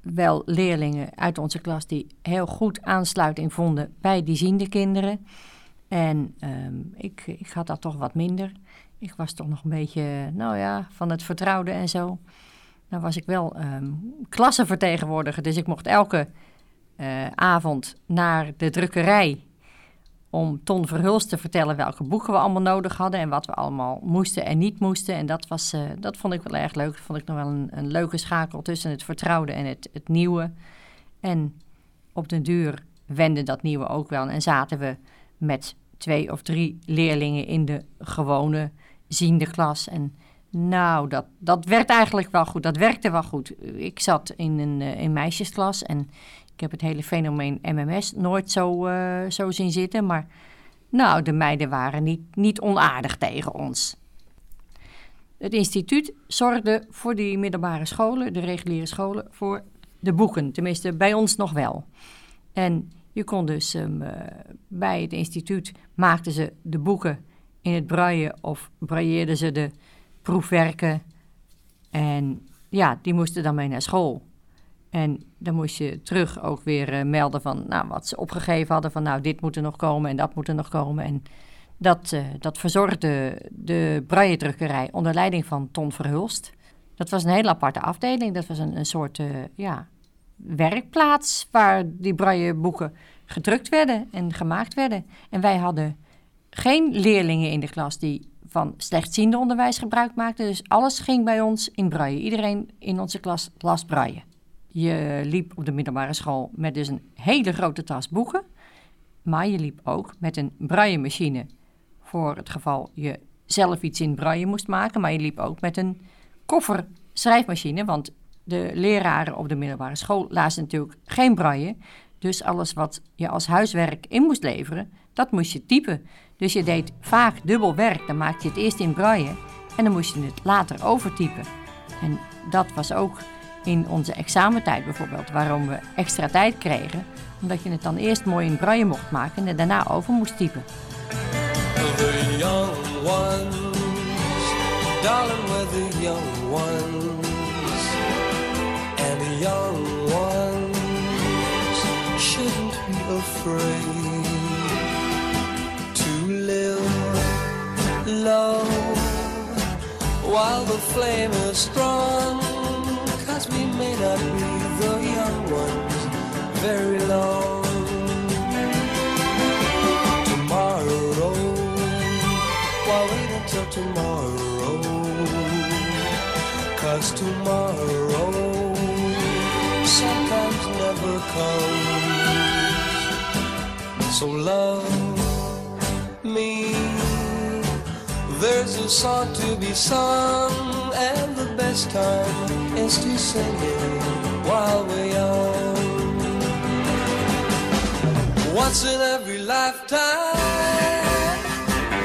wel leerlingen uit onze klas die heel goed aansluiting vonden bij die ziende kinderen. En um, ik, ik had dat toch wat minder. Ik was toch nog een beetje, nou ja, van het vertrouwde en zo. Dan was ik wel um, klassenvertegenwoordiger, dus ik mocht elke uh, avond naar de drukkerij om Ton Verhulst te vertellen welke boeken we allemaal nodig hadden en wat we allemaal moesten en niet moesten. En dat, was, uh, dat vond ik wel erg leuk. Dat vond ik nog wel een, een leuke schakel tussen het vertrouwde en het, het nieuwe. En op den duur wende dat nieuwe ook wel. En zaten we met twee of drie leerlingen in de gewone ziende klas. En nou, dat, dat werd eigenlijk wel goed. Dat werkte wel goed. Ik zat in een uh, in meisjesklas en ik heb het hele fenomeen MMS nooit zo, uh, zo zien zitten. Maar nou, de meiden waren niet, niet onaardig tegen ons. Het instituut zorgde voor die middelbare scholen, de reguliere scholen, voor de boeken. Tenminste, bij ons nog wel. En je kon dus um, uh, bij het instituut maakten ze de boeken in het braille of brailleerden ze de proefwerken. En ja, die moesten dan mee naar school. En dan moest je terug ook weer uh, melden van nou, wat ze opgegeven hadden. Van nou, dit moet er nog komen en dat moet er nog komen. En dat, uh, dat verzorgde de braille-drukkerij onder leiding van Ton Verhulst. Dat was een hele aparte afdeling. Dat was een, een soort uh, ja, werkplaats waar die braille-boeken gedrukt werden en gemaakt werden. En wij hadden geen leerlingen in de klas die van slechtziende onderwijs gebruik maakten. Dus alles ging bij ons in braille. Iedereen in onze klas las braille. Je liep op de middelbare school met dus een hele grote tas boeken. Maar je liep ook met een braille-machine voor het geval je zelf iets in braille moest maken. Maar je liep ook met een koffer schrijfmachine, want de leraren op de middelbare school lazen natuurlijk geen braille. Dus alles wat je als huiswerk in moest leveren, dat moest je typen. Dus je deed vaak dubbel werk. Dan maakte je het eerst in braille en dan moest je het later overtypen. En dat was ook in onze examentijd bijvoorbeeld, waarom we extra tijd kregen. Omdat je het dan eerst mooi in braille mocht maken en daarna over moest typen. The young ones, darling, we're the young ones. And the young ones shouldn't be afraid to live low while the flame is strong. Cause we may not be the young ones very long. Tomorrow, why wait until tomorrow? Cause tomorrow sometimes never comes. So love me. There's a song to be sung, and the best time is to sing it while we're young. Once in every lifetime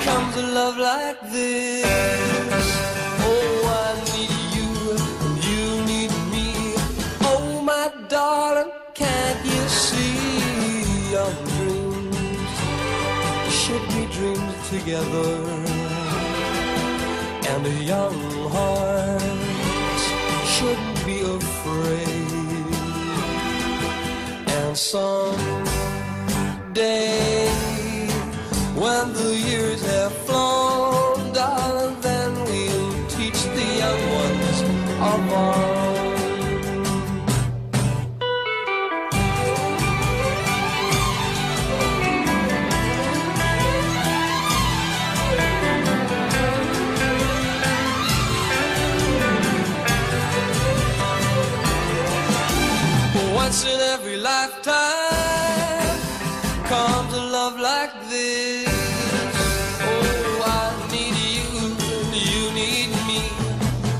comes a love like this. Oh, I need you, and you need me. Oh, my darling, can't you see young dreams should be dreamed together? And a young heart shouldn't be afraid. And someday, when the years have flown, darling, then we'll teach the young ones of our Once in every lifetime comes a love like this. Oh, I need you, you need me.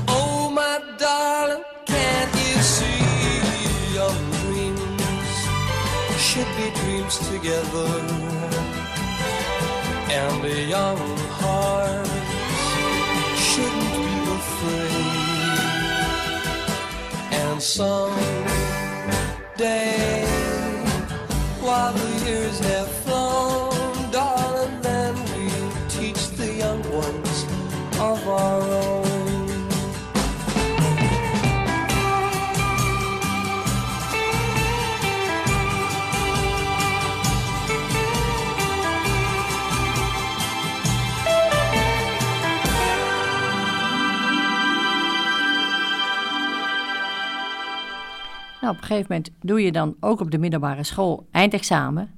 Oh, my darling, can't you see dreams should be dreams together? And young heart shouldn't be afraid. And someday, while een gegeven moment doe je dan ook op de middelbare school eindexamen.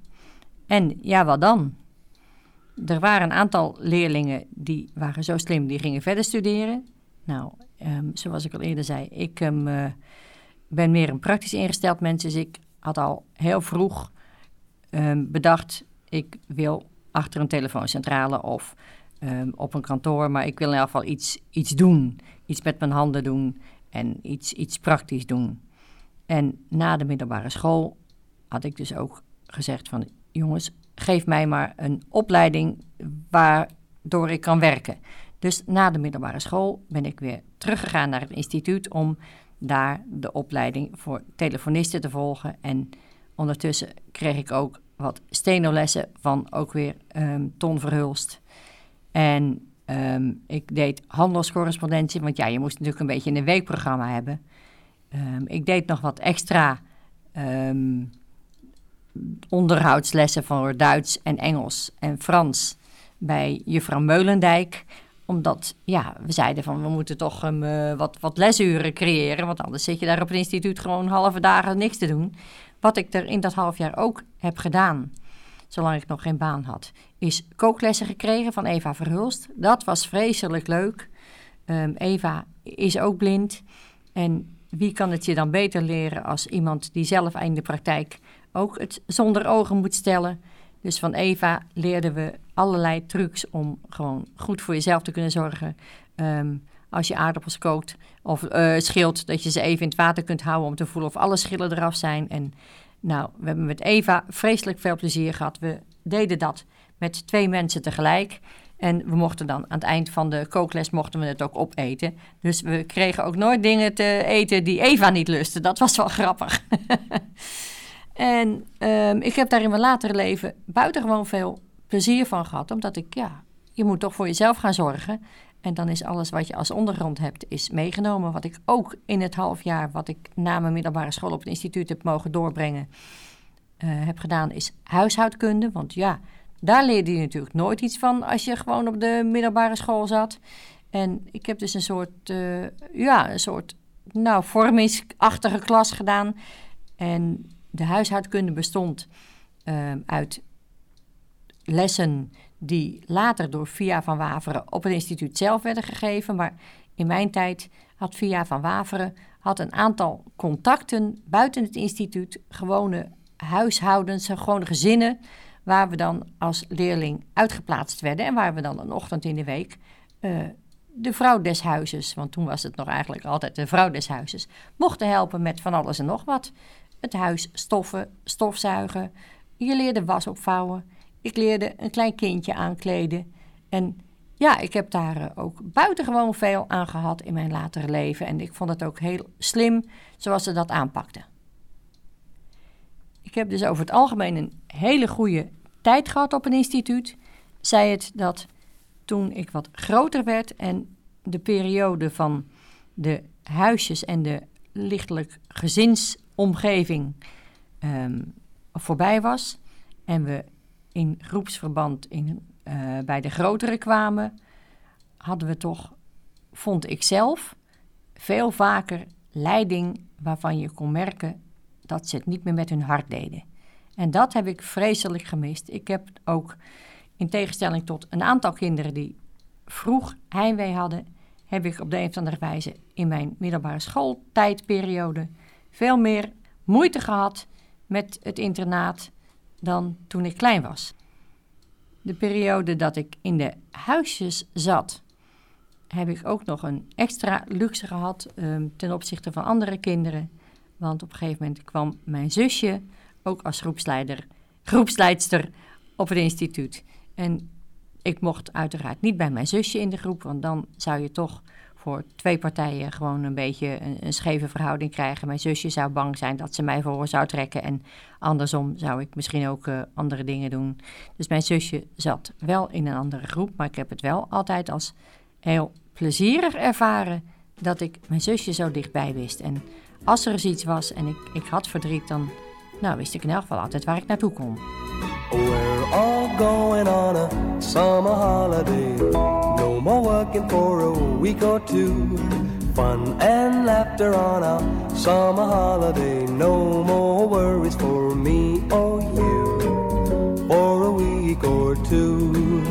En ja, wat dan? Er waren een aantal leerlingen die waren zo slim, die gingen verder studeren. Nou, ehm, zoals ik al eerder zei, ik ehm, eh, ben meer een praktisch ingesteld mens. Dus ik had al heel vroeg ehm, bedacht, ik wil achter een telefooncentrale of op een kantoor. Maar ik wil in ieder geval iets, iets doen. Iets met mijn handen doen en iets, iets praktisch doen. En na de middelbare school had ik dus ook gezegd van... jongens, geef mij maar een opleiding waardoor ik kan werken. Dus na de middelbare school ben ik weer teruggegaan naar het instituut... om daar de opleiding voor telefonisten te volgen. En ondertussen kreeg ik ook wat stenolessen van ook weer ehm, Ton Verhulst. En ehm, ik deed handelscorrespondentie, want ja, je moest natuurlijk een beetje een weekprogramma hebben... Ehm, ik deed nog wat extra ehm, onderhoudslessen voor Duits en Engels en Frans bij juffrouw Meulendijk. Omdat, ja, we zeiden van we moeten toch um, eh, wat, wat lesuren creëren. Want anders zit je daar op het instituut gewoon halve dagen niks te doen. Wat ik er in dat half jaar ook heb gedaan, zolang ik nog geen baan had, is kooklessen gekregen van Eva Verhulst. Dat was vreselijk leuk. Ehm, Eva is ook blind. En wie kan het je dan beter leren als iemand die zelf in de praktijk ook het zonder ogen moet stellen? Dus van Eva leerden we allerlei trucs om gewoon goed voor jezelf te kunnen zorgen. Ehm, als je aardappels kookt of eh schilt, dat je ze even in het water kunt houden om te voelen of alle schillen eraf zijn. En nou, we hebben met Eva vreselijk veel plezier gehad. We deden dat met twee mensen tegelijk. En we mochten dan aan het eind van de kookles mochten we het ook opeten. Dus we kregen ook nooit dingen te eten die Eva niet lustte. Dat was wel grappig. en ehm, ik heb daar in mijn latere leven buitengewoon veel plezier van gehad. Omdat ik, ja, je moet toch voor jezelf gaan zorgen. En dan is alles wat je als ondergrond hebt, is meegenomen. Wat ik ook in het half jaar, wat ik na mijn middelbare school op het instituut heb mogen doorbrengen, eh, heb gedaan, is huishoudkunde. Want ja, daar leerde je natuurlijk nooit iets van als je gewoon op de middelbare school zat. En ik heb dus een soort, eh, ja, een soort, nou, vormingsachtige klas gedaan. En de huishoudkunde bestond eh, uit lessen die later door Via van Waveren op het instituut zelf werden gegeven. Maar in mijn tijd had Via van Waveren had een aantal contacten buiten het instituut, gewone huishoudens, gewone gezinnen, waar we dan als leerling uitgeplaatst werden en waar we dan een ochtend in de week uh, de vrouw des huizes, want toen was het nog eigenlijk altijd de vrouw des huizes, mochten helpen met van alles en nog wat. Het huis stoffen, stofzuigen, je leerde was opvouwen, ik leerde een klein kindje aankleden. En ja, ik heb daar uh, ook buitengewoon veel aan gehad in mijn latere leven. En ik vond het ook heel slim zoals ze dat aanpakten. Heb dus over het algemeen een hele goede tijd gehad op een instituut. Zij het dat toen ik wat groter werd en de periode van de huisjes en de lichtelijk gezinsomgeving um, voorbij was. En we in groepsverband in, uh, bij de grotere kwamen, hadden we toch, vond ik zelf, veel vaker leiding waarvan je kon merken dat ze het niet meer met hun hart deden. En dat heb ik vreselijk gemist. Ik heb ook, in tegenstelling tot een aantal kinderen die vroeg heimwee hadden, heb ik op de een of andere wijze in mijn middelbare schooltijdperiode veel meer moeite gehad met het internaat dan toen ik klein was. De periode dat ik in de huisjes zat, heb ik ook nog een extra luxe gehad ehm, ten opzichte van andere kinderen. Want op een gegeven moment kwam mijn zusje ook als groepsleider, groepsleidster op het instituut. En ik mocht uiteraard niet bij mijn zusje in de groep, want dan zou je toch voor twee partijen gewoon een beetje een, scheve verhouding krijgen. Mijn zusje zou bang zijn dat ze mij voor zou trekken en andersom zou ik misschien ook eh, andere dingen doen. Dus mijn zusje zat wel in een andere groep, maar ik heb het wel altijd als heel plezierig ervaren dat ik mijn zusje zo dichtbij wist. En als er eens iets was en ik, ik had verdriet, dan nou, wist ik in elk geval altijd waar ik naartoe kon. We're all going on a summer holiday. No more working for a week or two. Fun and laughter on a summer holiday. No more worries for me or you. For a week or two.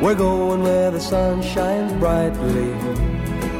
We're going where the sun shines brightly.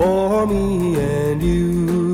for me and you.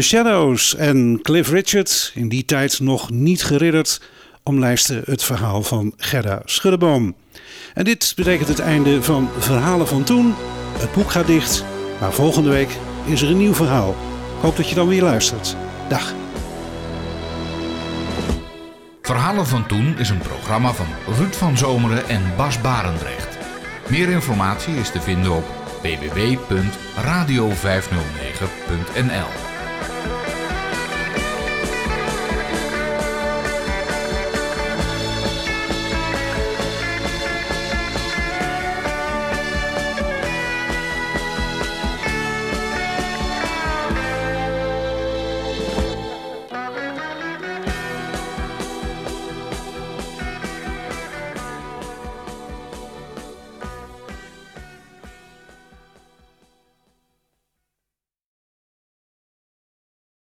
The Shadows en Cliff Richard, in die tijd nog niet geridderd, omlijsten het verhaal van Gerda Schuddeboom. En dit betekent het einde van Verhalen van Toen. Het boek gaat dicht, maar volgende week is er een nieuw verhaal. Hoop dat je dan weer luistert. Dag. Verhalen van Toen is een programma van Ruud van Zomeren en Bas Barendrecht. Meer informatie is te vinden op www.radio509.nl